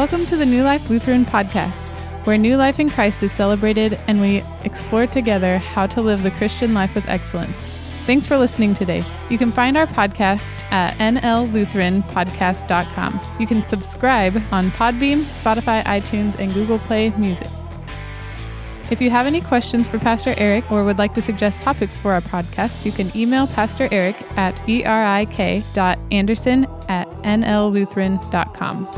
Welcome to the New Life Lutheran podcast, where new life in Christ is celebrated and we explore together how to live the Christian life with excellence. Thanks for listening today. You can find our podcast at nllutheranpodcast.com. You can subscribe on Podbean, Spotify, iTunes, and Google Play Music. If you have any questions for Pastor Erik or would like to suggest topics for our podcast, you can email Pastor Erik at erik.anderson at nllutheran.com.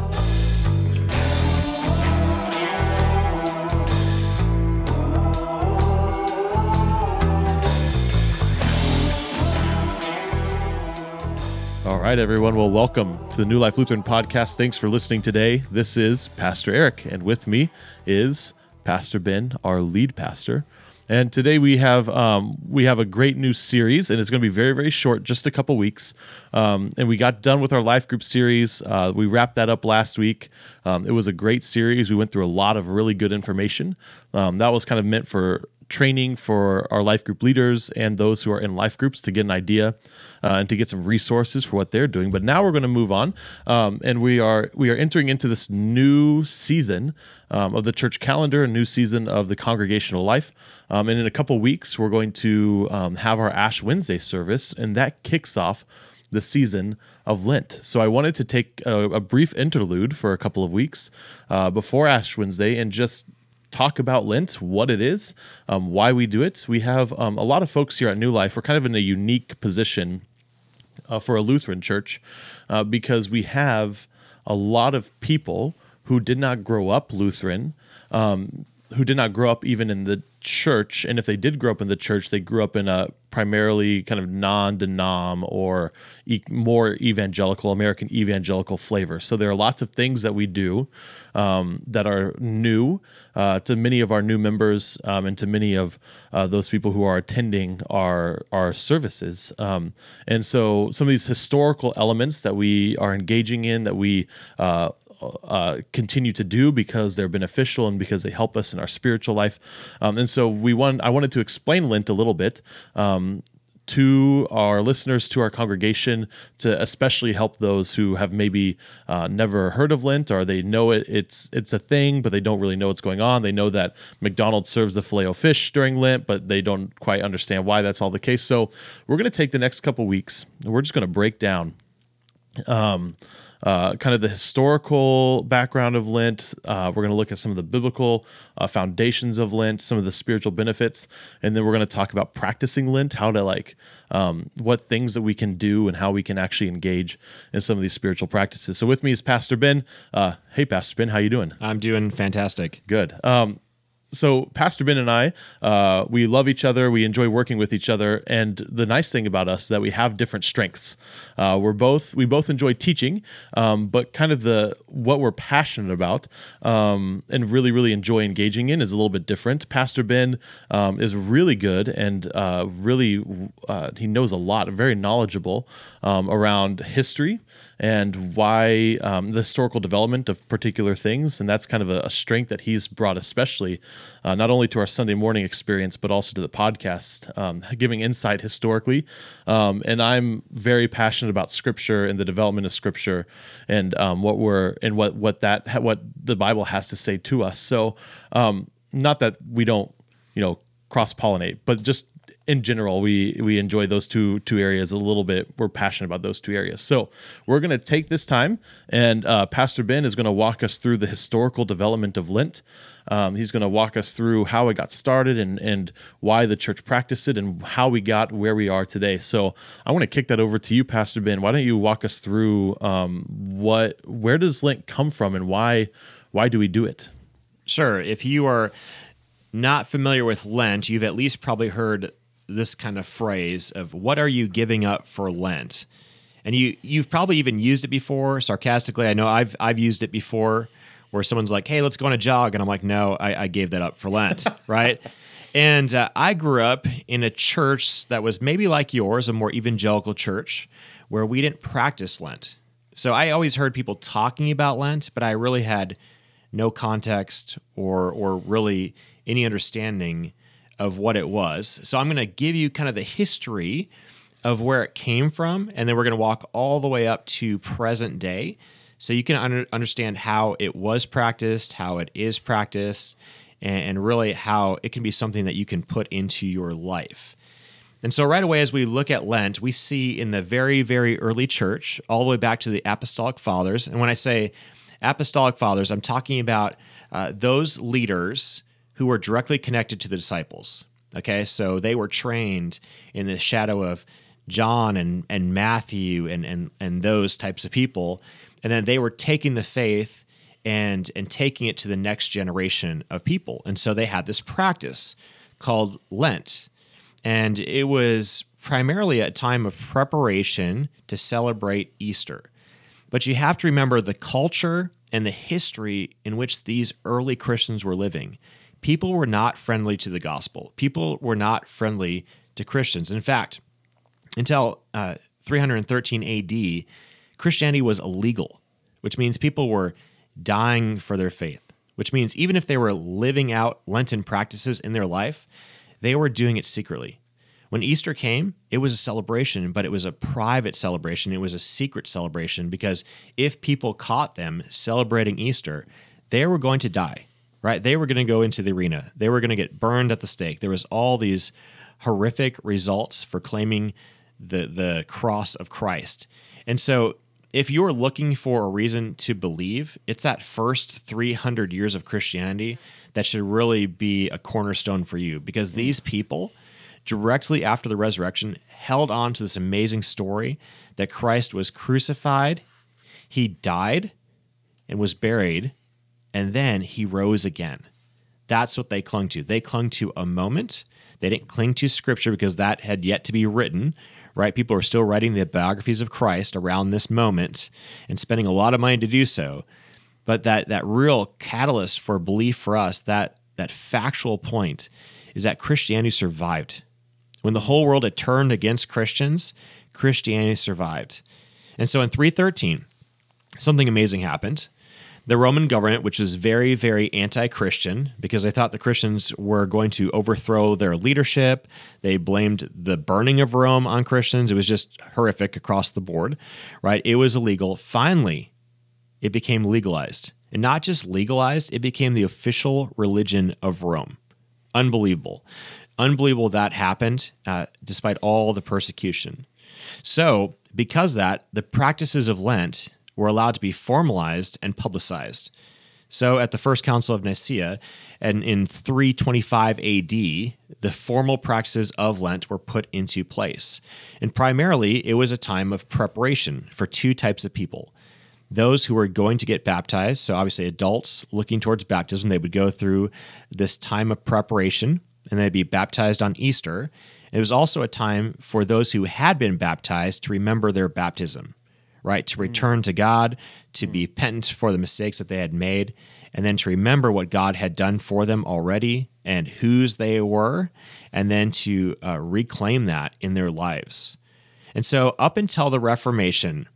right, everyone. Well, welcome to the New Life Lutheran podcast. Thanks for listening today. This is Pastor Erik, and with me is Pastor Ben, our lead pastor. And today we have um, we have a great new series, and it's going to be very very short, just a couple weeks. Um, and we got done with our life group series. Uh, we wrapped that up last week. Um, it was a great series. We went through a lot of really good information. Um, that was kind of meant for training for our life group leaders and those who are in life groups to get an idea uh, and to get some resources for what they're doing. But now we're going to move on, um, and we are we are entering into this new season um, of the church calendar, a new season of the congregational life. Um, and in a couple weeks, we're going to um, have our Ash Wednesday service, and that kicks off the season of Lent. So I wanted to take a, a brief interlude for a couple of weeks uh, before Ash Wednesday and just talk about Lent, what it is, um, why we do it. We have um, a lot of folks here at New Life. We're kind of in a unique position uh, for a Lutheran church uh, because we have a lot of people who did not grow up Lutheran, um, who did not grow up even in the church, and if they did grow up in the church, they grew up in a primarily kind of non-denom or e- more evangelical American evangelical flavor. So there are lots of things that we do um, that are new uh, to many of our new members um, and to many of uh, those people who are attending our our services. Um, and so some of these historical elements that we are engaging in that we uh, uh, continue to do because they're beneficial and because they help us in our spiritual life. Um, and so we want I wanted to explain Lent a little bit. Um, to our listeners, to our congregation, to especially help those who have maybe uh, never heard of Lent or they know it, it's it's a thing, but they don't really know what's going on. They know that McDonald's serves the filet fish during Lent, but they don't quite understand why that's all the case. So we're going to take the next couple weeks and we're just going to break down um, uh, kind of the historical background of Lent. Uh, we're going to look at some of the biblical uh, foundations of Lent, some of the spiritual benefits, and then we're going to talk about practicing Lent, how to like um, what things that we can do and how we can actually engage in some of these spiritual practices. So with me is Pastor Ben. Uh, hey, Pastor Ben, how you doing? I'm doing fantastic. Good. Um, so Pastor Ben and I, uh, we love each other. We enjoy working with each other, and the nice thing about us is that we have different strengths. Uh, we're both we both enjoy teaching, um, but kind of the what we're passionate about um, and really really enjoy engaging in is a little bit different. Pastor Ben um, is really good and uh, really uh, he knows a lot, very knowledgeable um, around history and why um, the historical development of particular things. And that's kind of a, a strength that he's brought, especially uh, not only to our Sunday morning experience, but also to the podcast, um, giving insight historically. Um, and I'm very passionate about Scripture and the development of Scripture, and um, what we're and what what that what the Bible has to say to us. So, um, not that we don't, you know, cross pollinate, but just in general, we we enjoy those two two areas a little bit. We're passionate about those two areas. So we're going to take this time, and uh, Pastor Ben is going to walk us through the historical development of Lent. Um, he's going to walk us through how it got started and and why the church practiced it and how we got where we are today. So I want to kick that over to you, Pastor Ben. Why don't you walk us through um, what where does Lent come from and why why do we do it? Sure. If you are not familiar with Lent, you've at least probably heard this kind of phrase of what are you giving up for Lent? And you you've probably even used it before sarcastically. I know I've I've used it before where someone's like, "Hey, let's go on a jog," and I'm like, "No, I, I gave that up for Lent," right? And uh, I grew up in a church that was maybe like yours, a more evangelical church, where we didn't practice Lent. So I always heard people talking about Lent, but I really had no context or or really any understanding of what it was. So I'm going to give you kind of the history of where it came from, and then we're going to walk all the way up to present day. so you can under, understand how it was practiced, how it is practiced, and, and really how it can be something that you can put into your life. And so, right away, as we look at Lent, we see in the very, very early church, all the way back to the Apostolic Fathers. And when I say Apostolic Fathers, I'm talking about uh, those leaders who were directly connected to the disciples. Okay, so they were trained in the shadow of John and, and Matthew and, and, and those types of people. And then they were taking the faith and, and taking it to the next generation of people. And so they had this practice called Lent and it was primarily a time of preparation to celebrate Easter. But you have to remember the culture and the history in which these early Christians were living. People were not friendly to the gospel, people were not friendly to Christians. In fact, until uh, 313 AD, Christianity was illegal, which means people were dying for their faith, which means even if they were living out Lenten practices in their life, they were doing it secretly. When Easter came, it was a celebration, but it was a private celebration. It was a secret celebration because if people caught them celebrating Easter, they were going to die, right? They were going to go into the arena. They were going to get burned at the stake. There was all these horrific results for claiming the the cross of Christ. And so if you're looking for a reason to believe, it's that first 300 years of Christianity that should really be a cornerstone for you because hmm. these people directly after the resurrection held on to this amazing story that Christ was crucified, he died and was buried, and then he rose again. That's what they clung to. They clung to a moment. They didn't cling to scripture because that had yet to be written, right? People are still writing the biographies of Christ around this moment and spending a lot of money to do so. But that that real catalyst for belief for us, that that factual point, is that Christianity survived. When the whole world had turned against Christians, Christianity survived. And so in 313, something amazing happened. The Roman government, which was very, very anti Christian, because they thought the Christians were going to overthrow their leadership. They blamed the burning of Rome on Christians. It was just horrific across the board, right? It was illegal. Finally, it became legalized. And not just legalized, it became the official religion of Rome. Unbelievable unbelievable that happened uh, despite all the persecution. So, because that, the practices of Lent were allowed to be formalized and publicized. So, at the First Council of Nicaea, and in 325 AD, the formal practices of Lent were put into place. And primarily, it was a time of preparation for two types of people those who were going to get baptized. So, obviously, adults looking towards baptism, they would go through this time of preparation and they'd be baptized on Easter. It was also a time for those who had been baptized to remember their baptism, right? To return to God, to be penitent for the mistakes that they had made, and then to remember what God had done for them already and whose they were, and then to uh, reclaim that in their lives. And so, up until the Reformation,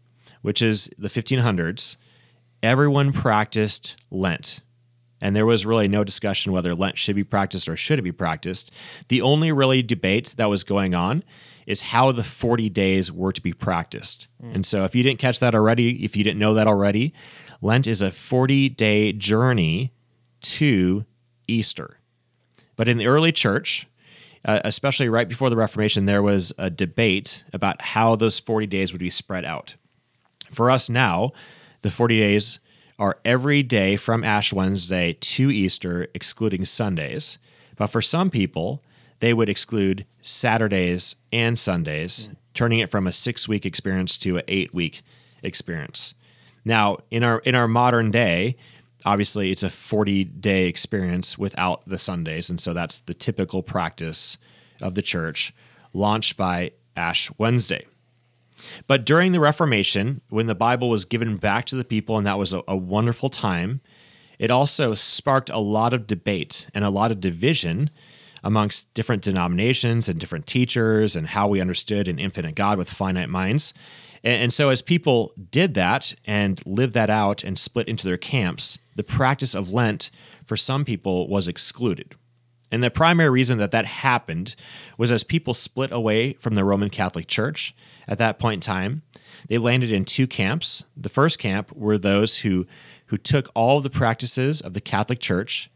which is the 1500s, everyone practiced Lent and there was really no discussion whether Lent should be practiced or should it be practiced. The only really debate that was going on is how the 40 days were to be practiced. Mm. And so if you didn't catch that already, if you didn't know that already, Lent is a 40 day journey to Easter. But in the early church, uh, especially right before the Reformation, there was a debate about how those 40 days would be spread out. For us now, the 40 days are every day from Ash Wednesday to Easter, excluding Sundays. But for some people, they would exclude Saturdays and Sundays, mm. turning it from a six week experience to an eight week experience. Now, in our in our modern day, obviously it's a 40 day experience without the Sundays, and so that's the typical practice of the church, launched by Ash Wednesday. But during the Reformation, when the Bible was given back to the people, and that was a, a wonderful time, it also sparked a lot of debate and a lot of division amongst different denominations and different teachers and how we understood an infinite God with finite minds. And, so, as people did that and lived that out and split into their camps, the practice of Lent for some people was excluded. And the primary reason that that happened was as people split away from the Roman Catholic Church at that point in time, they landed in two camps. The first camp were those who who took all the practices of the Catholic Church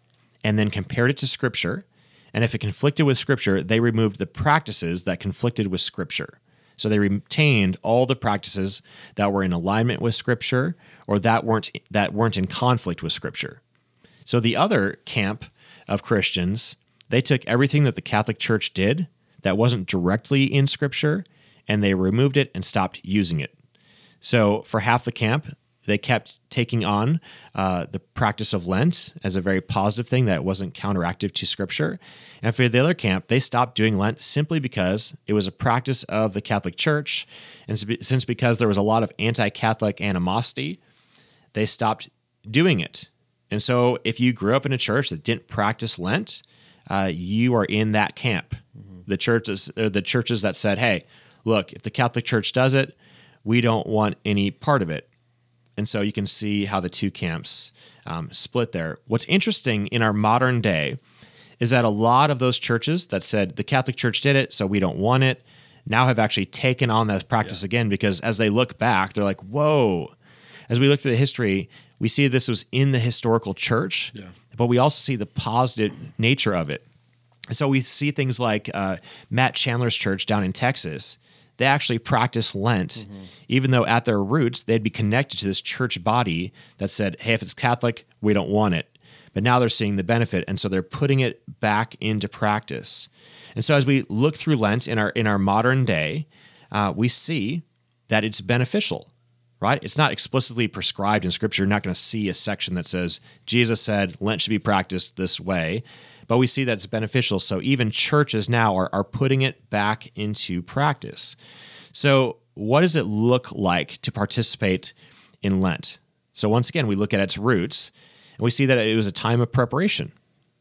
and then compared it to Scripture. And if it conflicted with Scripture, they removed the practices that conflicted with Scripture. So they retained all the practices that were in alignment with Scripture or that weren't that weren't in conflict with Scripture. So the other camp of Christians, they took everything that the Catholic Church did that wasn't directly in Scripture and they removed it and stopped using it. So for half the camp, they kept taking on uh, the practice of Lent as a very positive thing that wasn't counteractive to Scripture. And for the other camp, they stopped doing Lent simply because it was a practice of the Catholic Church. And since because there was a lot of anti Catholic animosity, they stopped doing it. And so if you grew up in a church that didn't practice Lent, uh, you are in that camp. Mm-hmm. The churches, the churches that said, "Hey, look, if the Catholic Church does it, we don't want any part of it." And so you can see how the two camps um, split there. What's interesting in our modern day is that a lot of those churches that said the Catholic Church did it, so we don't want it, now have actually taken on that practice yeah. again because as they look back, they're like, whoa. As we look through the history, we see this was in the historical church, yeah. but we also see the positive nature of it. And so we see things like uh, Matt Chandler's church down in Texas they actually practice Lent, mm-hmm. even though at their roots they'd be connected to this church body that said, hey, if it's Catholic, we don't want it. But now they're seeing the benefit, and so they're putting it back into practice. And so as we look through Lent in our in our modern day, uh, we see that it's beneficial, right? It's not explicitly prescribed in Scripture. You're not going to see a section that says Jesus said Lent should be practiced this way but we see that it's beneficial. So even churches now are, are putting it back into practice. So, what does it look like to participate in Lent? So, once again, we look at its roots and we see that it was a time of preparation.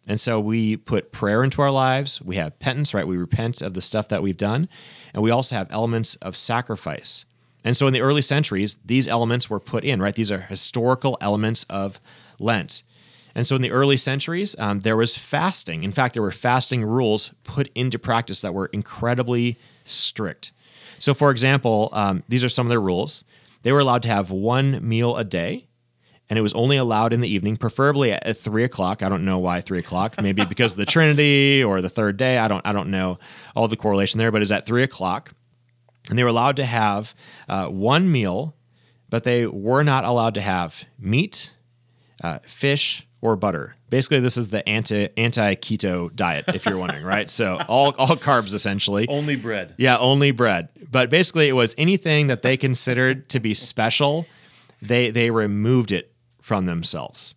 And so we put prayer into our lives. We have penance, right? We repent of the stuff that we've done. And we also have elements of sacrifice. And so in the early centuries, these elements were put in, right? These are historical elements of Lent. And so in the early centuries, um, there was fasting. In fact, there were fasting rules put into practice that were incredibly strict. So, for example, um, these are some of their rules. They were allowed to have one meal a day, and it was only allowed in the evening, preferably at, at three o'clock. I don't know why three o'clock. Maybe because of the Trinity or the third day. I don't. I don't know all the correlation there, but it's at three o'clock, and they were allowed to have uh, one meal, but they were not allowed to have meat, uh, fish, or butter. Basically, this is the anti anti keto diet, if you're wondering, right? So all all carbs essentially. Only bread. Yeah, only bread. But basically, it was anything that they considered to be special, they they removed it from themselves.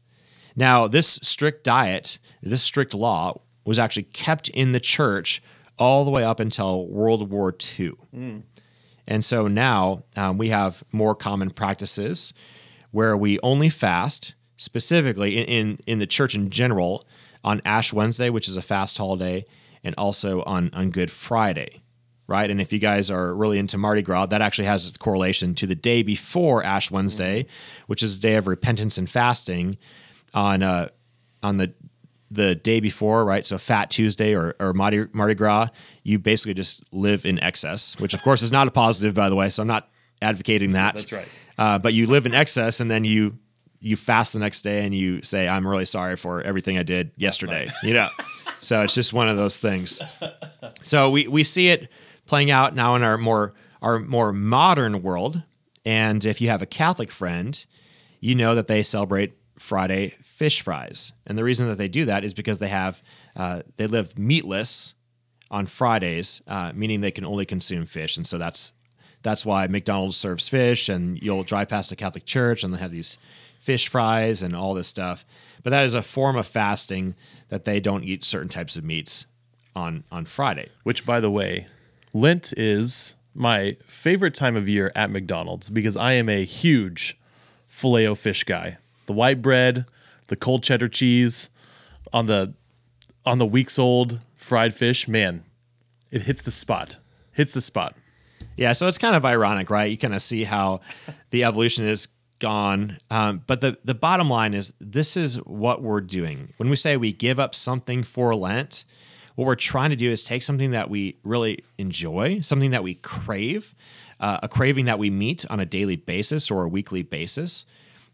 Now, this strict diet, this strict law, was actually kept in the church all the way up until World War II. Mm. And so now um, we have more common practices where we only fast specifically in, in, in the church in general on Ash Wednesday, which is a fast holiday, and also on, on Good Friday, right? And if you guys are really into Mardi Gras, that actually has its correlation to the day before Ash Wednesday, which is a day of repentance and fasting on uh, on the the day before, right? So Fat Tuesday or, or Mardi, Mardi Gras, you basically just live in excess, which of course is not a positive, by the way. So I'm not advocating that. That's right. Uh, but you live in excess and then you you fast the next day and you say, I'm really sorry for everything I did yesterday. You know, so it's just one of those things. So we, we see it playing out now in our more our more modern world. And if you have a Catholic friend, you know that they celebrate Friday fish fries. And the reason that they do that is because they have uh, they live meatless on Fridays, uh, meaning they can only consume fish. And so that's that's why McDonald's serves fish, and you'll drive past the Catholic church and they have these fish fries and all this stuff. But that is a form of fasting that they don't eat certain types of meats on on Friday. Which, by the way, Lent is my favorite time of year at McDonald's because I am a huge filet o fish guy. The white bread, the cold cheddar cheese, on the on the weeks old fried fish, man, it hits the spot. Hits the spot. Yeah, so it's kind of ironic, right? You kind of see how the evolution is gone. Um, but the, the bottom line is this is what we're doing. When we say we give up something for Lent, what we're trying to do is take something that we really enjoy, something that we crave, uh, a craving that we meet on a daily basis or a weekly basis,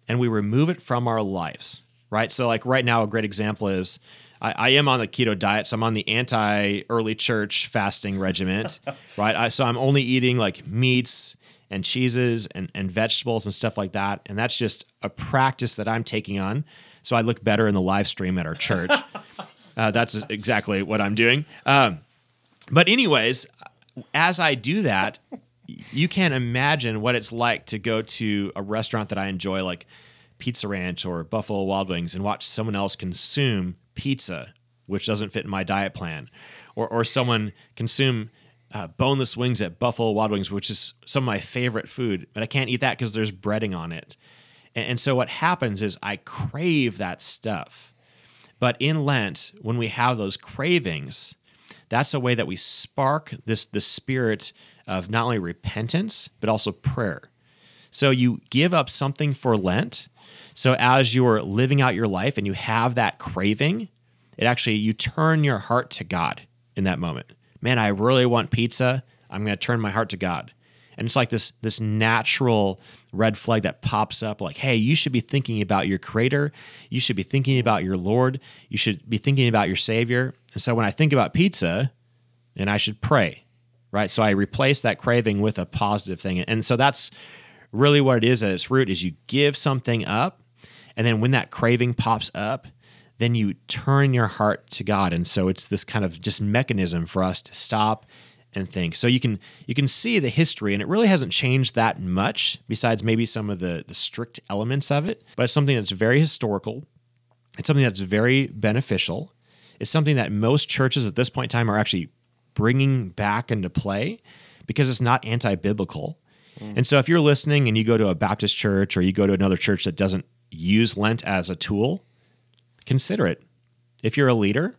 and we remove it from our lives, right? So, like right now, a great example is I, I am on the keto diet, so I'm on the anti early church fasting regiment, right? I, so I'm only eating like meats and cheeses and, and vegetables and stuff like that. And that's just a practice that I'm taking on. So I look better in the live stream at our church. uh, that's exactly what I'm doing. Um, but, anyways, as I do that, you can't imagine what it's like to go to a restaurant that I enjoy, like Pizza Ranch or Buffalo Wild Wings, and watch someone else consume pizza, which doesn't fit in my diet plan, or, or someone consume uh, boneless wings at Buffalo Wild Wings, which is some of my favorite food, but I can't eat that because there's breading on it. And, and so what happens is I crave that stuff. But in Lent, when we have those cravings, that's a way that we spark this the spirit of not only repentance but also prayer. So you give up something for Lent. So as you're living out your life and you have that craving, it actually you turn your heart to God in that moment man, I really want pizza. I'm going to turn my heart to God. And it's like this this natural red flag that pops up like, hey, you should be thinking about your creator. You should be thinking about your Lord. You should be thinking about your Savior. And so when I think about pizza, and I should pray, right? So I replace that craving with a positive thing. And so that's really what it is at its root is you give something up. And then when that craving pops up, then you turn your heart to God. And so it's this kind of just mechanism for us to stop and think. So you can you can see the history, and it really hasn't changed that much, besides maybe some of the, the strict elements of it. But it's something that's very historical. It's something that's very beneficial. It's something that most churches at this point in time are actually bringing back into play because it's not anti-biblical. Mm. And so if you're listening and you go to a Baptist church or you go to another church that doesn't use Lent as a tool, consider it. If you're a leader,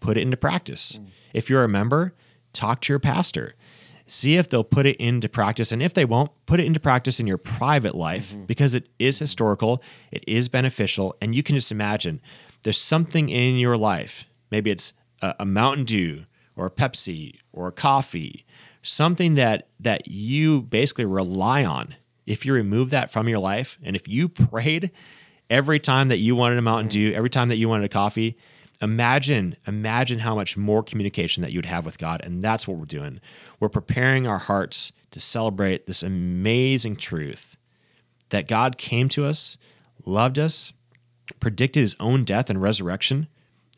put it into practice. Mm. If you're a member, talk to your pastor. See if they'll put it into practice. And if they won't, put it into practice in your private life mm-hmm. because it is historical, it is beneficial. And you can just imagine there's something in your life. Maybe it's a, a Mountain Dew or a Pepsi or a coffee, something that that you basically rely on. If you remove that from your life and if you prayed every time that you wanted a Mountain Dew, every time that you wanted a coffee, imagine imagine how much more communication that you'd have with God and that's what we're doing. We're preparing our hearts to celebrate this amazing truth that God came to us, loved us, predicted his own death and resurrection,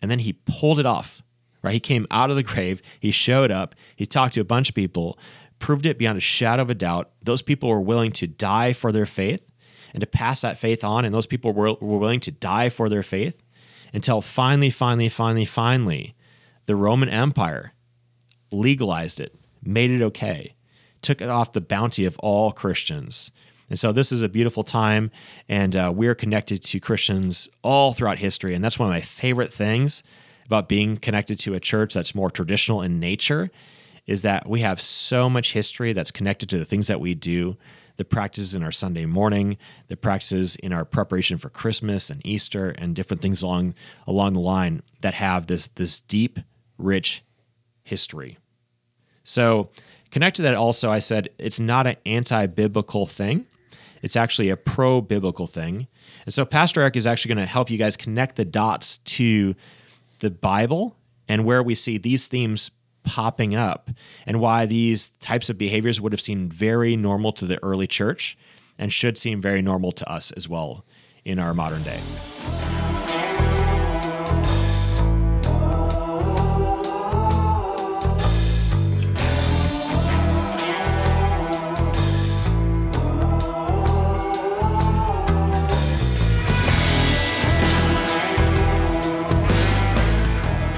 and then he pulled it off. Right? He came out of the grave, he showed up, he talked to a bunch of people, proved it beyond a shadow of a doubt. Those people were willing to die for their faith and to pass that faith on. And those people were, were willing to die for their faith until finally, finally, finally, finally, the Roman Empire legalized it, made it okay, took it off the bounty of all Christians. And so this is a beautiful time, and uh, we're connected to Christians all throughout history. And that's one of my favorite things about being connected to a church that's more traditional in nature is that we have so much history that's connected to the things that we do the practices in our Sunday morning, the practices in our preparation for Christmas and Easter, and different things along along the line that have this this deep, rich history. So, connect to that also, I said it's not an anti-biblical thing. It's actually a pro-biblical thing. And so Pastor Erik is actually going to help you guys connect the dots to the Bible and where we see these themes popping up and why these types of behaviors would have seemed very normal to the early church and should seem very normal to us as well in our modern day.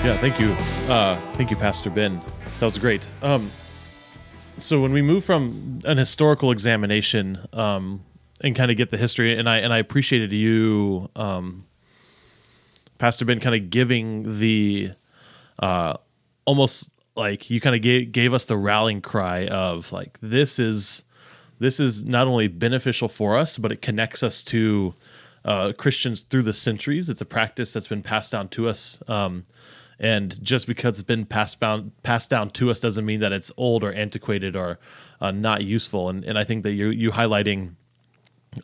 Yeah, thank you. Uh, thank you, Pastor Ben. That was great. Um, so when we move from an historical examination um, and kind of get the history, and I and I appreciated you, um, Pastor Ben, kind of giving the uh, almost like you kind of gave, gave us the rallying cry of like this is this is not only beneficial for us, but it connects us to uh, Christians through the centuries. It's a practice that's been passed down to us. Um, And just because it's been passed down passed down to us doesn't mean that it's old or antiquated or uh, not useful. And and I think that you you highlighting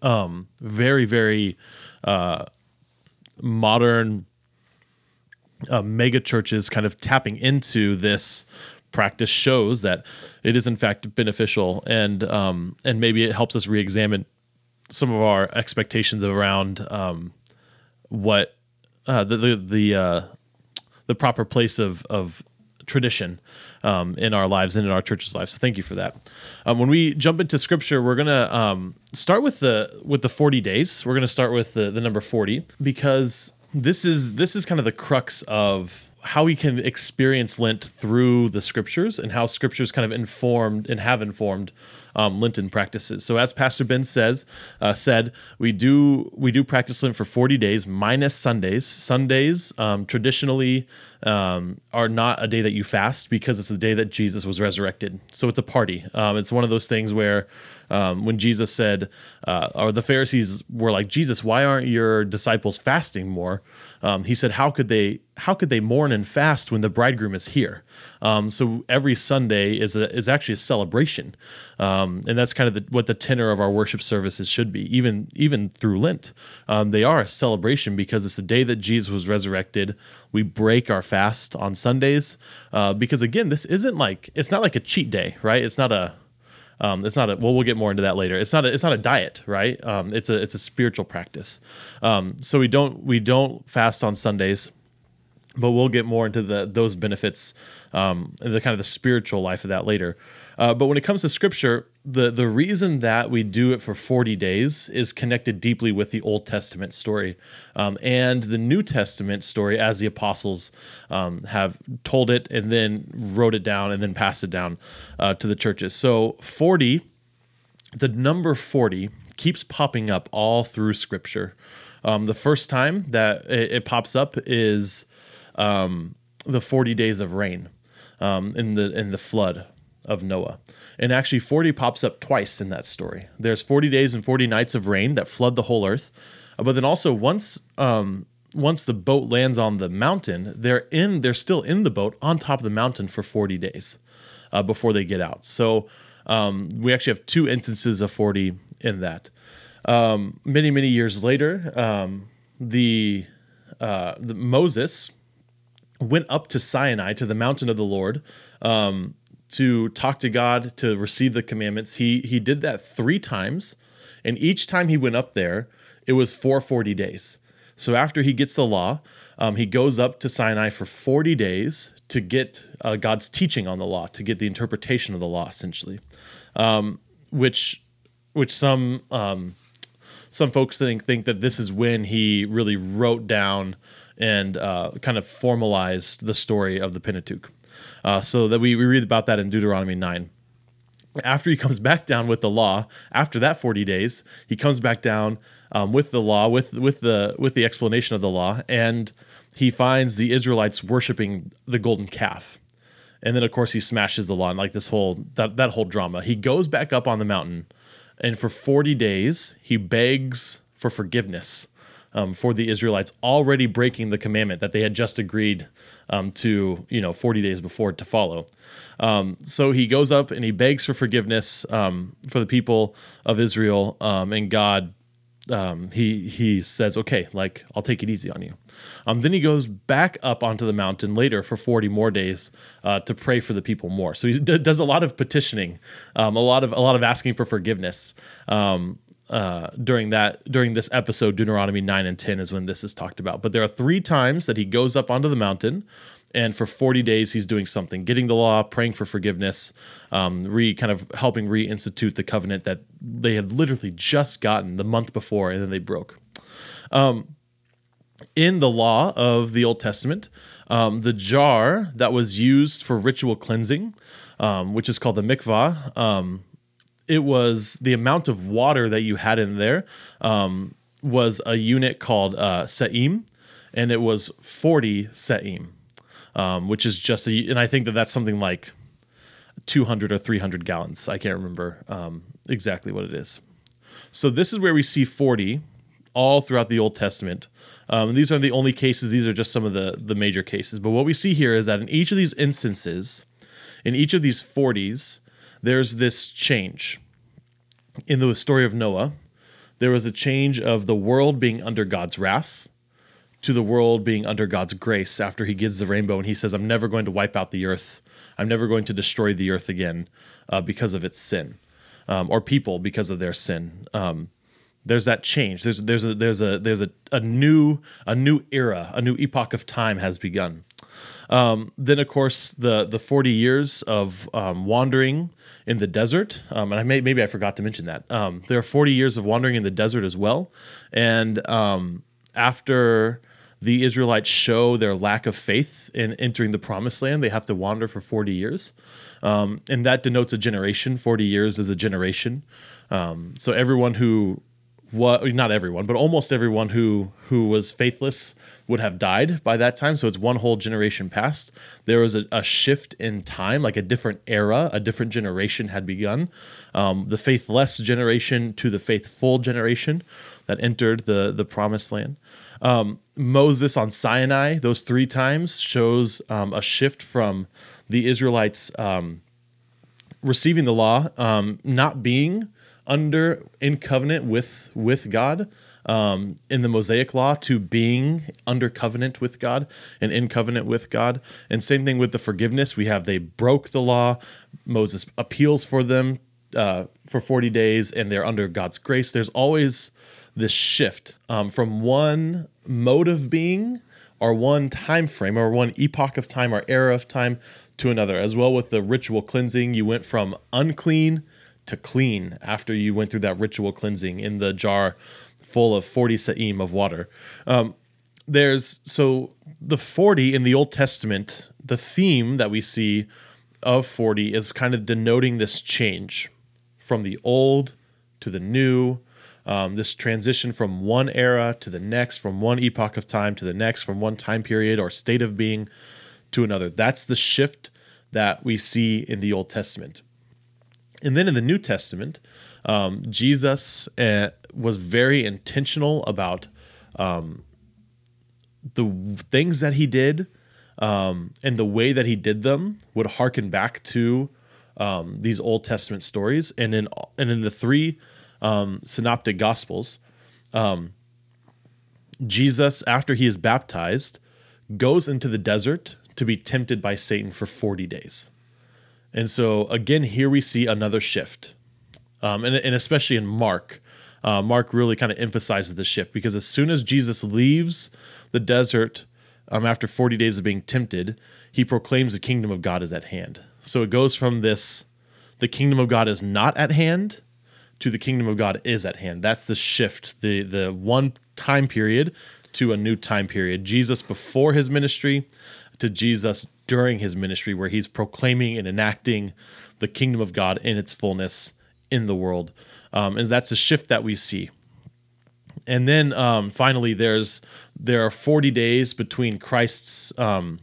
um, very very uh, modern uh, mega churches kind of tapping into this practice shows that it is in fact beneficial and um, and maybe it helps us re-examine some of our expectations around um, what uh, the the the, uh, the proper place of of tradition um, in our lives and in our church's lives. So thank you for that. Um, when we jump into scripture, we're gonna um, start with the with the forty days. We're gonna start with the, the number forty because this is this is kind of the crux of how we can experience Lent through the scriptures and how scriptures kind of informed and have informed um, Lenten practices. So as Pastor Ben says, uh, said we do we do practice Lent for 40 days minus Sundays. Sundays um, traditionally um, are not a day that you fast because it's the day that Jesus was resurrected. So it's a party. Um, it's one of those things where um, when Jesus said, uh, or the Pharisees were like, Jesus, why aren't your disciples fasting more? Um, he said, how could they how could they mourn and fast when the bridegroom is here? Um, so every Sunday is a, is actually a celebration, um, and that's kind of the, what the tenor of our worship services should be. Even even through Lent, um, they are a celebration because it's the day that Jesus was resurrected. We break our fast on Sundays uh, because again, this isn't like it's not like a cheat day, right? It's not a um, it's not a well. We'll get more into that later. It's not a, it's not a diet, right? Um, it's a it's a spiritual practice. Um, so we don't we don't fast on Sundays, but we'll get more into the those benefits, um, the kind of the spiritual life of that later. Uh, but when it comes to scripture, the the reason that we do it for 40 days is connected deeply with the Old Testament story um, and the New Testament story as the apostles um, have told it and then wrote it down and then passed it down uh, to the churches. So 40, the number 40 keeps popping up all through scripture. Um, the first time that it, it pops up is um, the 40 days of rain um, in the in the flood of Noah. And actually, 40 pops up twice in that story. There's 40 days and 40 nights of rain that flood the whole earth. Uh, but then also, once um, once the boat lands on the mountain, they're in they're still in the boat on top of the mountain for 40 days uh, before they get out. So um, we actually have two instances of 40 in that. Um, many many years later, um, the, uh, the Moses went up to Sinai to the mountain of the Lord um, to talk to God to receive the commandments. He he did that three times, and each time he went up there, it was for forty days. So after he gets the law, um, he goes up to Sinai for forty days to get uh, God's teaching on the law, to get the interpretation of the law, essentially, um, which which some um, some folks think think that this is when he really wrote down and uh, kind of formalized the story of the Pentateuch. Uh, so that we, we read about that in Deuteronomy 9. After he comes back down with the law, after that 40 days, he comes back down um, with the law, with, with, the, with the explanation of the law, and he finds the Israelites worshiping the golden calf. And then, of course, he smashes the law and like this whole that, that whole drama. He goes back up on the mountain, and for 40 days, he begs for forgiveness um, for the Israelites already breaking the commandment that they had just agreed um, to, you know, 40 days before to follow. Um, so he goes up and he begs for forgiveness um, for the people of Israel, um, and God. Um, he he says, okay, like I'll take it easy on you. then he goes back up onto the mountain later for forty more days uh, to pray for the people more. So he d- does a lot of petitioning, a lot of a lot of asking for forgiveness. Uh, during that during this episode, Deuteronomy nine and ten is when this is talked about. But there are three times that he goes up onto the mountain, and for forty days he's doing something, getting the law, praying for forgiveness, um, re kind of helping reinstitute the covenant that they had literally just gotten the month before, and then they broke. Um, in the law of the Old Testament, um, the jar that was used for ritual cleansing, um, which is called the mikvah, um, it was the amount of water that you had in there um, was a unit called uh, se'im, and it was 40 se'im, um, which is just a, and I think that that's something like 200 or 300 gallons. I can't remember um, exactly what it is. So this is where we see 40 all throughout the Old Testament. Um, these are the only cases; these are just some of the the major cases. But what we see here is that in each of these instances, in each of these forties, there's this change. In the story of Noah, there was a change of the world being under God's wrath to the world being under God's grace after he gives the rainbow and he says, I'm never going to wipe out the earth. I'm never going to destroy the earth again uh, because of its sin um, or people because of their sin. Um, there's that change. There's there's a there's a there's a, a new a new era, a new epoch of time has begun. Um, then of course the the 40 years of um, wandering in the desert, um, and I may, maybe I forgot to mention that um, there are 40 years of wandering in the desert as well, and um, after the Israelites show their lack of faith in entering the promised land, they have to wander for 40 years. Um, and that denotes a generation. 40 years is a generation. Um, so everyone who what not everyone, but almost everyone who who was faithless would have died by that time. So it's one whole generation past. There was a, a shift in time, like a different era, a different generation had begun. Um, the faithless generation to the faithful generation that entered the the promised land. Um, Moses on Sinai, those three times shows um, a shift from the Israelites um, receiving the law, um, not being under in covenant with with God um, in the Mosaic law to being under covenant with God and in covenant with God. And same thing with the forgiveness. We have they broke the law. Moses appeals for them uh, for 40 days and they're under God's grace. There's always this shift um, from one mode of being or one time frame or one epoch of time or era of time to another. As well with the ritual cleansing, you went from unclean to clean after you went through that ritual cleansing in the jar full of 40 sa'im of water. Um, there's so the 40 in the Old Testament, the theme that we see of 40 is kind of denoting this change from the old to the new, um, this transition from one era to the next, from one epoch of time to the next, from one time period or state of being to another. That's the shift that we see in the Old Testament. And then in the New Testament, um, Jesus uh, was very intentional about um, the things that he did um, and the way that he did them would harken back to um, these Old Testament stories. And in and in the three um, synoptic gospels, um, Jesus, after he is baptized, goes into the desert to be tempted by Satan for 40 days. And so, again, here we see another shift. Um, and, and especially in Mark, uh, Mark really kind of emphasizes the shift because as soon as Jesus leaves the desert um, after 40 days of being tempted, he proclaims the kingdom of God is at hand. So it goes from this, the kingdom of God is not at hand, to the kingdom of God is at hand. That's the shift, the the one time period to a new time period. Jesus before his ministry to Jesus during his ministry, where he's proclaiming and enacting the kingdom of God in its fullness in the world. Um, and that's a shift that we see. And then um, finally, there's there are 40 days between Christ's um,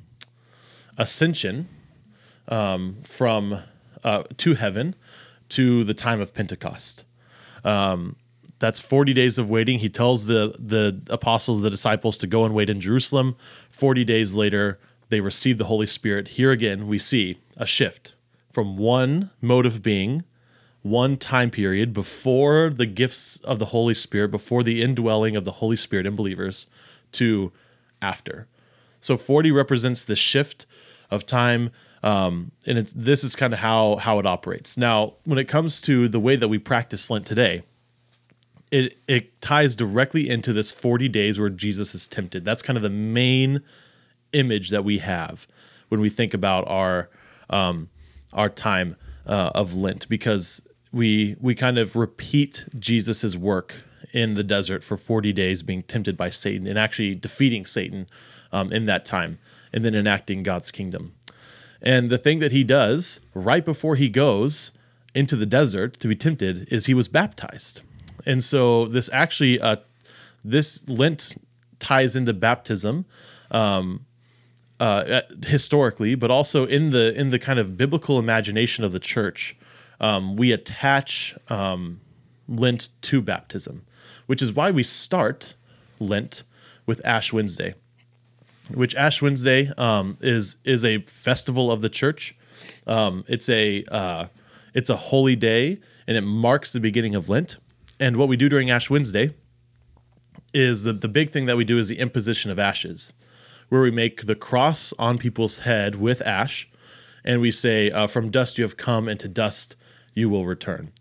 ascension um, from uh, to heaven to the time of Pentecost. Um, that's 40 days of waiting. He tells the the apostles, the disciples, to go and wait in Jerusalem. 40 days later, they receive the Holy Spirit. Here again, we see a shift from one mode of being, one time period before the gifts of the Holy Spirit, before the indwelling of the Holy Spirit in believers, to after. So 40 represents the shift of time um, and it's this is kind of how how it operates. Now, when it comes to the way that we practice Lent today, it it ties directly into this 40 days where Jesus is tempted. That's kind of the main image that we have when we think about our um, our time uh, of Lent because we we kind of repeat Jesus's work in the desert for 40 days being tempted by Satan and actually defeating Satan um, in that time and then enacting God's kingdom. And the thing that he does right before he goes into the desert to be tempted is he was baptized. And so this actually, uh, this Lent ties into baptism. Um, uh, historically, but also in the in the kind of biblical imagination of the church, um, we attach um, Lent to baptism which is why we start Lent with Ash Wednesday, which Ash Wednesday um, is is a festival of the church. Um, it's a uh, it's a holy day, and it marks the beginning of Lent. And what we do during Ash Wednesday is the the big thing that we do is the imposition of ashes, where we make the cross on people's head with ash, and we say, uh, "From dust you have come, and to dust you will return."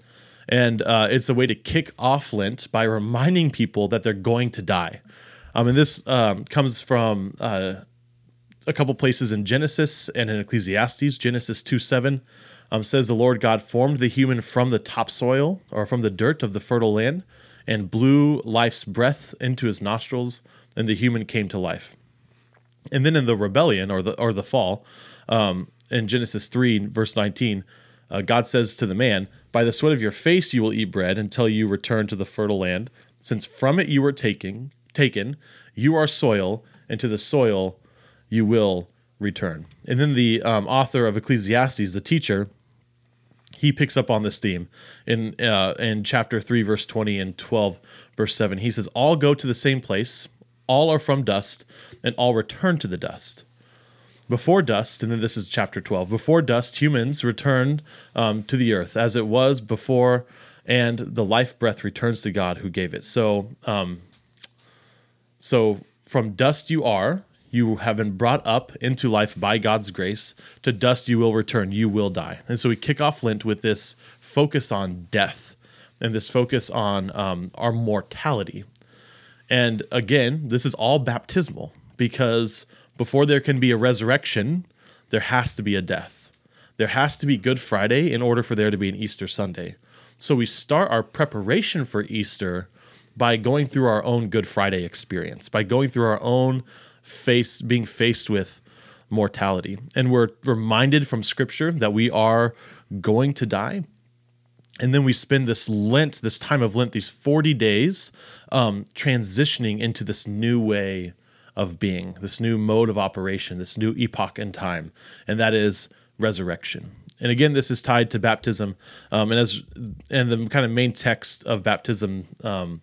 And uh, it's a way to kick off Lent by reminding people that they're going to die. Um, and this um, comes from uh, a couple places in Genesis and in Ecclesiastes. Genesis 2 7 um, says, The Lord God formed the human from the topsoil or from the dirt of the fertile land and blew life's breath into his nostrils, and the human came to life. And then in the rebellion or the or the fall, um, in Genesis 3, verse 19, uh, God says to the man, By the sweat of your face you will eat bread until you return to the fertile land, since from it you were taking, taken, you are soil, and to the soil you will return. And then the um, author of Ecclesiastes, the teacher, he picks up on this theme in uh, in chapter 3 verse 20 and 12 verse 7 he says all go to the same place all are from dust and all return to the dust before dust and then this is chapter 12 before dust humans returned um, to the earth as it was before and the life breath returns to god who gave it so um, so from dust you are you have been brought up into life by God's grace. To dust you will return. You will die. And so we kick off Lent with this focus on death and this focus on um, our mortality. And again, this is all baptismal because before there can be a resurrection, there has to be a death. There has to be Good Friday in order for there to be an Easter Sunday. So we start our preparation for Easter by going through our own Good Friday experience, by going through our own face being faced with mortality. And we're reminded from scripture that we are going to die. And then we spend this Lent, this time of Lent, these 40 days, um, transitioning into this new way of being, this new mode of operation, this new epoch in time, and that is resurrection. And again, this is tied to baptism, um, and as and the kind of main text of baptism um,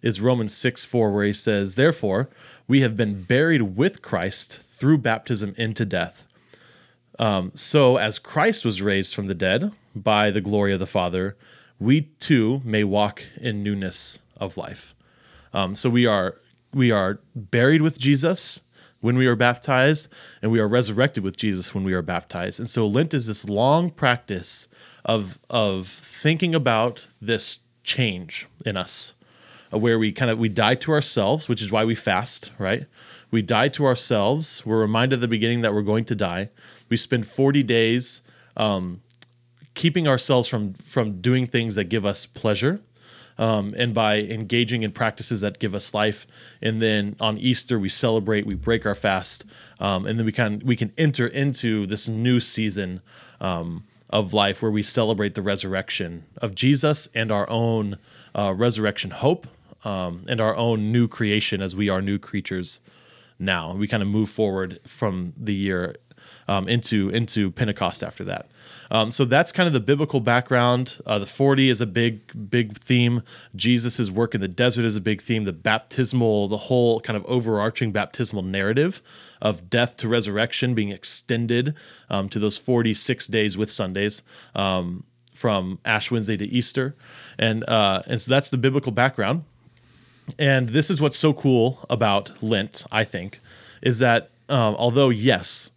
is Romans six four, where he says, "Therefore, we have been buried with Christ through baptism into death. Um, so, as Christ was raised from the dead by the glory of the Father, we too may walk in newness of life. Um, so we are we are buried with Jesus when we are baptized, and we are resurrected with Jesus when we are baptized. And so Lent is this long practice of of thinking about this change in us uh, where we kind of we die to ourselves, which is why we fast, right? We die to ourselves. We're reminded at the beginning that we're going to die. We spend 40 days um, keeping ourselves from from doing things that give us pleasure, um, and by engaging in practices that give us life. And then on Easter, we celebrate, we break our fast, um, and then we can we can enter into this new season um, of life where we celebrate the resurrection of Jesus and our own uh, resurrection hope um, and our own new creation as we are new creatures now. We kind of move forward from the year um, into into Pentecost after that. Um, so that's kind of the biblical background. Uh, the 40 is a big, big theme. Jesus' work in the desert is a big theme. The baptismal, the whole kind of overarching baptismal narrative of death to resurrection being extended um, to those 46 days with Sundays um, from Ash Wednesday to Easter. And, uh, and so that's the biblical background. And this is what's so cool about Lent, I think, is that um, although, yes,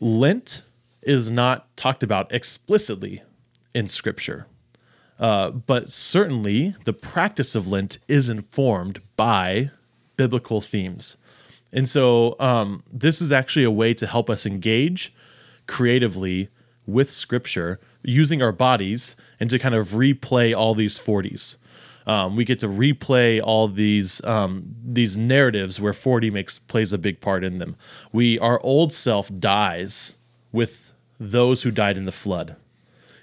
Lent is not talked about explicitly in Scripture, uh, but certainly the practice of Lent is informed by biblical themes. And so um, this is actually a way to help us engage creatively with Scripture using our bodies and to kind of replay all these 40s um, we get to replay all these um, these narratives where 40 makes plays a big part in them. We our old self dies with those who died in the flood,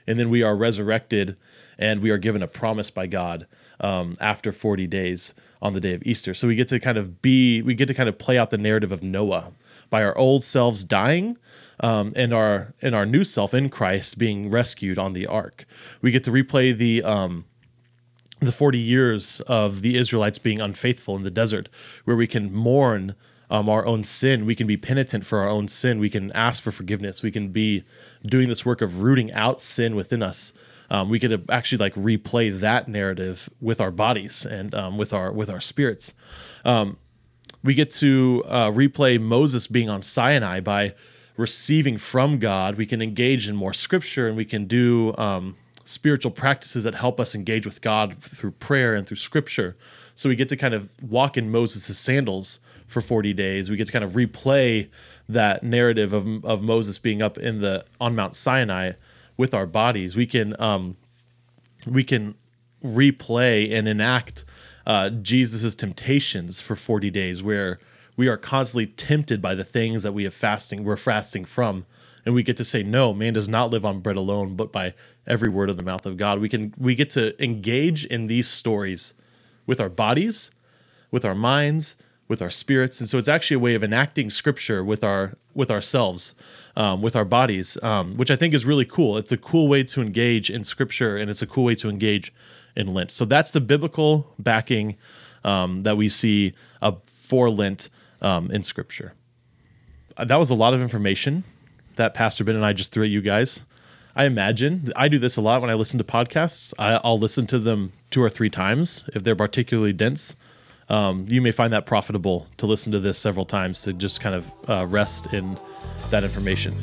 and then we are resurrected, and we are given a promise by God um, after 40 days on the day of Easter. So we get to kind of be we get to kind of play out the narrative of Noah by our old selves dying. Um, and our and our new self in Christ being rescued on the ark, we get to replay the um, the 40 years of the Israelites being unfaithful in the desert, where we can mourn um, our own sin. We can be penitent for our own sin. We can ask for forgiveness. We can be doing this work of rooting out sin within us. Um, we could actually like replay that narrative with our bodies and um, with our with our spirits. Um, we get to uh, replay Moses being on Sinai by receiving from God. We can engage in more scripture and we can do um, spiritual practices that help us engage with God through prayer and through scripture. So we get to kind of walk in Moses' sandals for 40 days. We get to kind of replay that narrative of, of Moses being up in the on Mount Sinai with our bodies. We can um, we can replay and enact uh, Jesus' temptations for 40 days where we are constantly tempted by the things that we have fasting we're fasting from and we get to say no man does not live on bread alone but by every word of the mouth of god we can we get to engage in these stories with our bodies with our minds with our spirits and so it's actually a way of enacting scripture with our with ourselves um, with our bodies um, which i think is really cool it's a cool way to engage in scripture and it's a cool way to engage in lent so that's the biblical backing um, that we see uh, for lent um, in Scripture. Uh, that was a lot of information that Pastor Ben and I just threw at you guys. I imagine I do this a lot when I listen to podcasts. I, will listen to them two or three times if they're particularly dense. Um, you may find that profitable to listen to this several times to just kind of uh, rest in that information.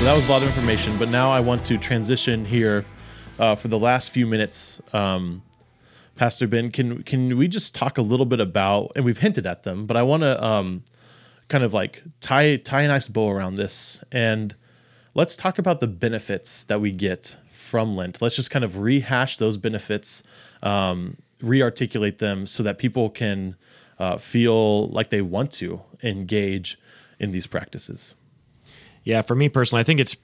So that was a lot of information, but now I want to transition here uh, for the last few minutes. Um, Pastor Ben, can can we just talk a little bit about, and we've hinted at them, but I want to um, kind of like tie tie a nice bow around this, and let's talk about the benefits that we get from Lent. Let's just kind of rehash those benefits, um, rearticulate them, so that people can uh, feel like they want to engage in these practices. Yeah, for me personally, I think it's.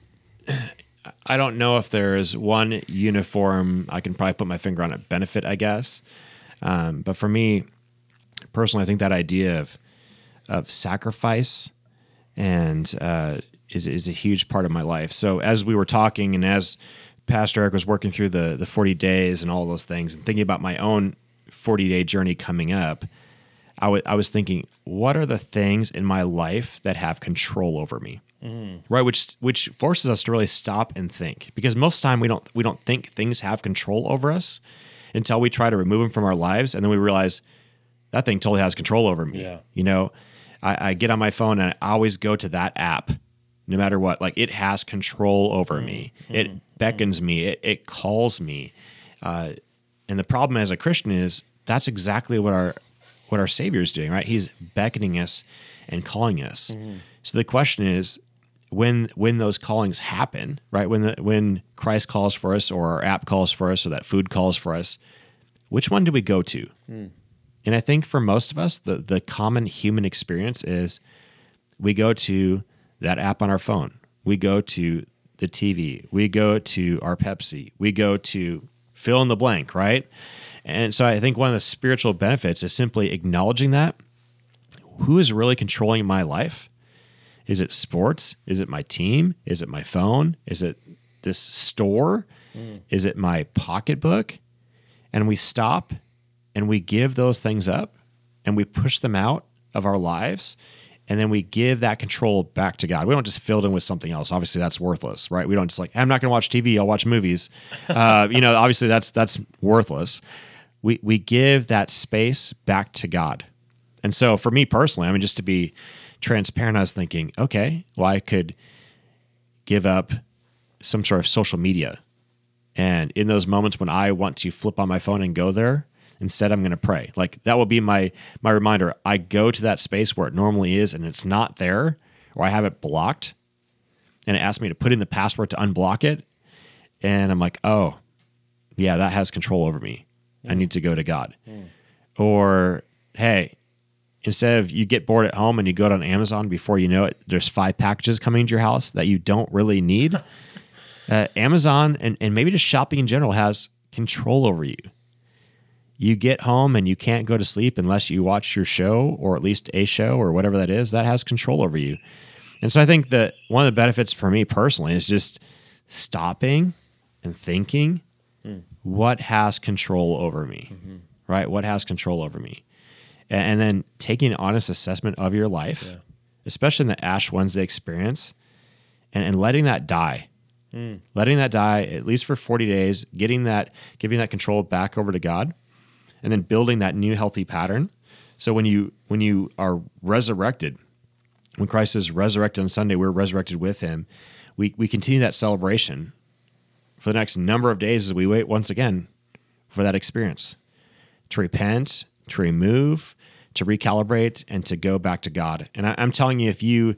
I don't know if there is one uniform. I can probably put my finger on it. Benefit, I guess. Um, but for me personally, I think that idea of of sacrifice and uh, is is a huge part of my life. So as we were talking, and as Pastor Erik was working through the the forty days and all those things, and thinking about my own forty day journey coming up, I, w- I was thinking, what are the things in my life that have control over me? Mm. Right, which which forces us to really stop and think because most time we don't we don't think things have control over us until we try to remove them from our lives and then we realize that thing totally has control over me. Yeah. You know, I, I get on my phone and I always go to that app no matter what. Like it has control over mm. me. Mm. It beckons me. It, it calls me. Uh, and the problem as a Christian is that's exactly what our what our Savior is doing, right? He's beckoning us and calling us. Mm-hmm. So the question is, when when those callings happen, right? When the, when Christ calls for us, or our app calls for us, or that food calls for us, which one do we go to? Mm. And I think for most of us, the the common human experience is we go to that app on our phone. We go to the TV. We go to our Pepsi. We go to fill in the blank, right? And so I think one of the spiritual benefits is simply acknowledging that who is really controlling my life? Is it sports? Is it my team? Is it my phone? Is it this store? Mm. Is it my pocketbook? And we stop and we give those things up and we push them out of our lives and then we give that control back to God. We don't just fill it in with something else. Obviously, that's worthless, right? We don't just like I'm not going to watch TV. I'll watch movies. Uh, you know, obviously that's that's worthless we we give that space back to God. And so for me personally, I mean just to be transparent, I was thinking, okay, well I could give up some sort of social media. And in those moments when I want to flip on my phone and go there, instead I'm going to pray. Like that will be my my reminder. I go to that space where it normally is and it's not there or I have it blocked and it asks me to put in the password to unblock it and I'm like, "Oh, yeah, that has control over me." I need to go to God. Mm. Or, hey, instead of you get bored at home and you go on Amazon before you know it, there's five packages coming to your house that you don't really need. uh, Amazon and, and maybe just shopping in general has control over you. you get home and you can't go to sleep unless you watch your show or at least a show or whatever that is, that has control over you. And so I think that one of the benefits for me personally is just stopping and thinking what has control over me, right? What has control over me? And, then taking an honest assessment of your life, especially in the Ash Wednesday experience, and, and letting that die. Hmm. Letting that die at least for 40 days, getting that, giving that control back over to God, and then building that new healthy pattern. So when you when you are resurrected, when Christ is resurrected on Sunday, we're resurrected with him. We we continue that celebration for the next number of days as we wait once again for that experience to repent, to remove, to recalibrate, and to go back to God. And I, I'm telling you, if you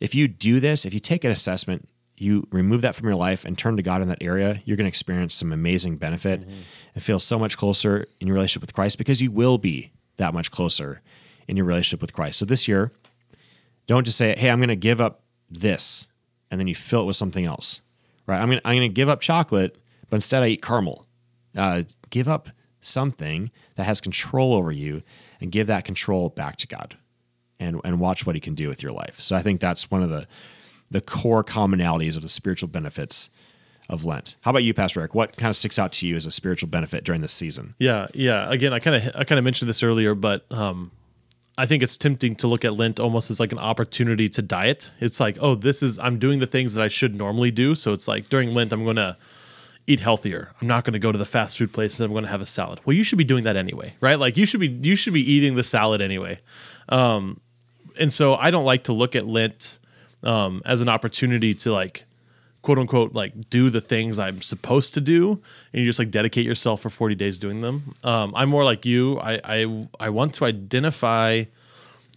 if you do this, if you take an assessment, you remove that from your life and turn to God in that area, you're going to experience some amazing benefit and feel so much closer in your relationship with Christ because you will be that much closer in your relationship with Christ. So this year, don't just say, "Hey, I'm going to give up this," and then you fill it with something else, right? I'm going to, I'm going to give up chocolate, but instead I eat caramel. Uh, give up something that has control over you, and give that control back to God, and and watch what He can do with your life. So I think that's one of the the core commonalities of the spiritual benefits of Lent. How about you, Pastor Erik? What kind of sticks out to you as a spiritual benefit during this season? Yeah, yeah. Again, I kind of I kind of mentioned this earlier, but um, I think it's tempting to look at Lent almost as like an opportunity to diet. It's like, oh, this is I'm doing the things that I should normally do. So it's like during Lent, I'm going to eat healthier. I'm not going to go to the fast food place and I'm going to have a salad. Well, you should be doing that anyway, right? Like you should be you should be eating the salad anyway. Um, and so I don't like to look at Lent um, as an opportunity to like quote unquote like do the things I'm supposed to do and you just like dedicate yourself for 40 days doing them. Um, I'm more like you. I, I I want to identify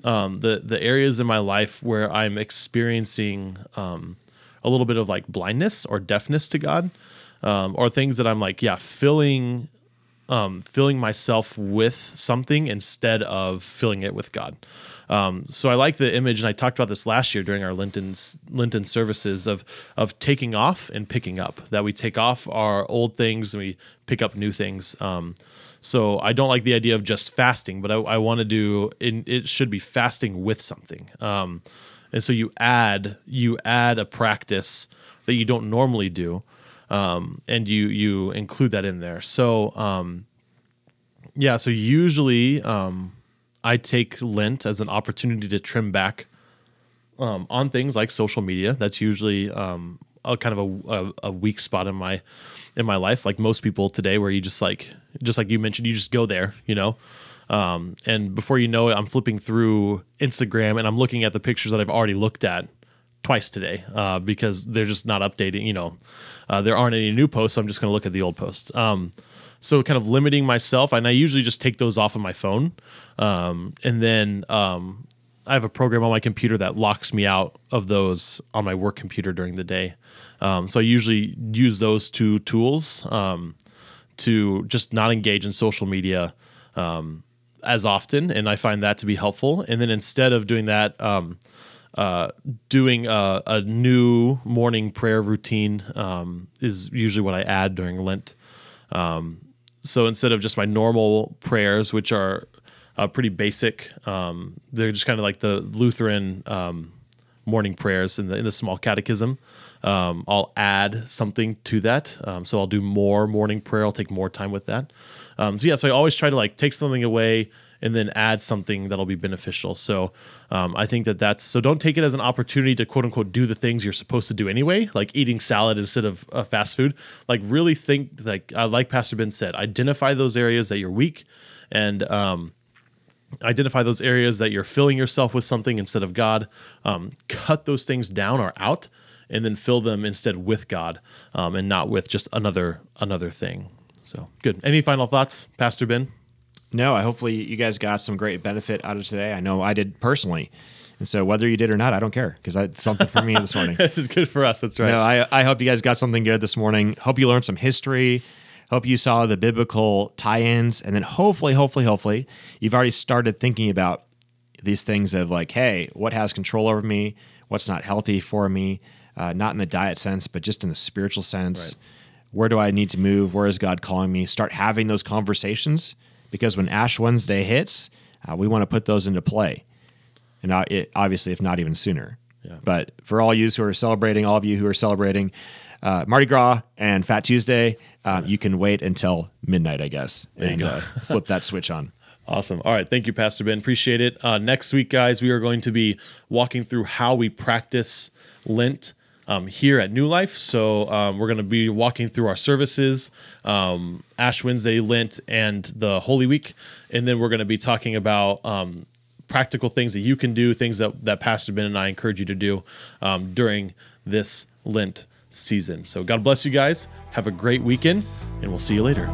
um, the the areas in my life where I'm experiencing um, a little bit of like blindness or deafness to God, um, or things that I'm like yeah filling um, filling myself with something instead of filling it with God. Um, so I like the image, and I talked about this last year during our Lenten Lenten services of of taking off and picking up. That we take off our old things and we pick up new things. Um, so I don't like the idea of just fasting, but I, I want to do. It, it should be fasting with something. Um, and so you add you add a practice that you don't normally do, um, and you you include that in there. So um, yeah, so usually um, I take Lent as an opportunity to trim back um, on things like social media. That's usually um, a kind of a, a, a weak spot in my in my life. Like most people today, where you just like just like you mentioned, you just go there, you know. Um, and before you know it, I'm flipping through Instagram and I'm looking at the pictures that I've already looked at twice today uh, because they're just not updating. You know, uh, there aren't any new posts, so I'm just going to look at the old posts. Um, so kind of limiting myself, and I usually just take those off of my phone, um, and then um, I have a program on my computer that locks me out of those on my work computer during the day. Um, so I usually use those two tools um, to just not engage in social media um, as often, and I find that to be helpful. And then instead of doing that, um, uh, doing a, a new morning prayer routine um, is usually what I add during Lent. Um, so instead of just my normal prayers, which are uh, pretty basic, um, they're just kind of like the Lutheran um, morning prayers in the in the small catechism. Um, I'll add something to that. Um, so I'll do more morning prayer. I'll take more time with that. So yeah, so I always try to like take something away and then add something that'll be beneficial. So um, I think that that's so don't take it as an opportunity to quote unquote do the things you're supposed to do anyway, like eating salad instead of uh, fast food. Like really think like uh, like Pastor Ben said, identify those areas that you're weak and um, identify those areas that you're filling yourself with something instead of God. Um, cut those things down or out, and then fill them instead with God, um, and not with just another another thing. So good. Any final thoughts, Pastor Ben? No, I hopefully you guys got some great benefit out of today. I know I did personally. And so whether you did or not, I don't care because that's something for me this morning. this is good for us. That's right. No, I, I hope you guys got something good this morning. Hope you learned some history. Hope you saw the biblical tie-ins, and then hopefully, hopefully, hopefully, you've already started thinking about these things of like, hey, what has control over me? What's not healthy for me? Uh, not in the diet sense, but just in the spiritual sense. Where do I need to move? Where is God calling me? Start having those conversations because when Ash Wednesday hits, uh, we want to put those into play. And uh, it, obviously, if not even sooner. But for all you who are celebrating, all of you who are celebrating uh, Mardi Gras and Fat Tuesday, um, you can wait until midnight, I guess, and uh, flip that switch on. Awesome. All right. Thank you, Pastor Ben. Appreciate it. Uh, next week, guys, we are going to be walking through how we practice Lent um, here at New Life. So um, we're going to be walking through our services, um, Ash Wednesday, Lent, and the Holy Week. And then we're going to be talking about um, practical things that you can do, things that, that Pastor Ben and I encourage you to do um, during this Lent season. So God bless you guys. Have a great weekend, and we'll see you later.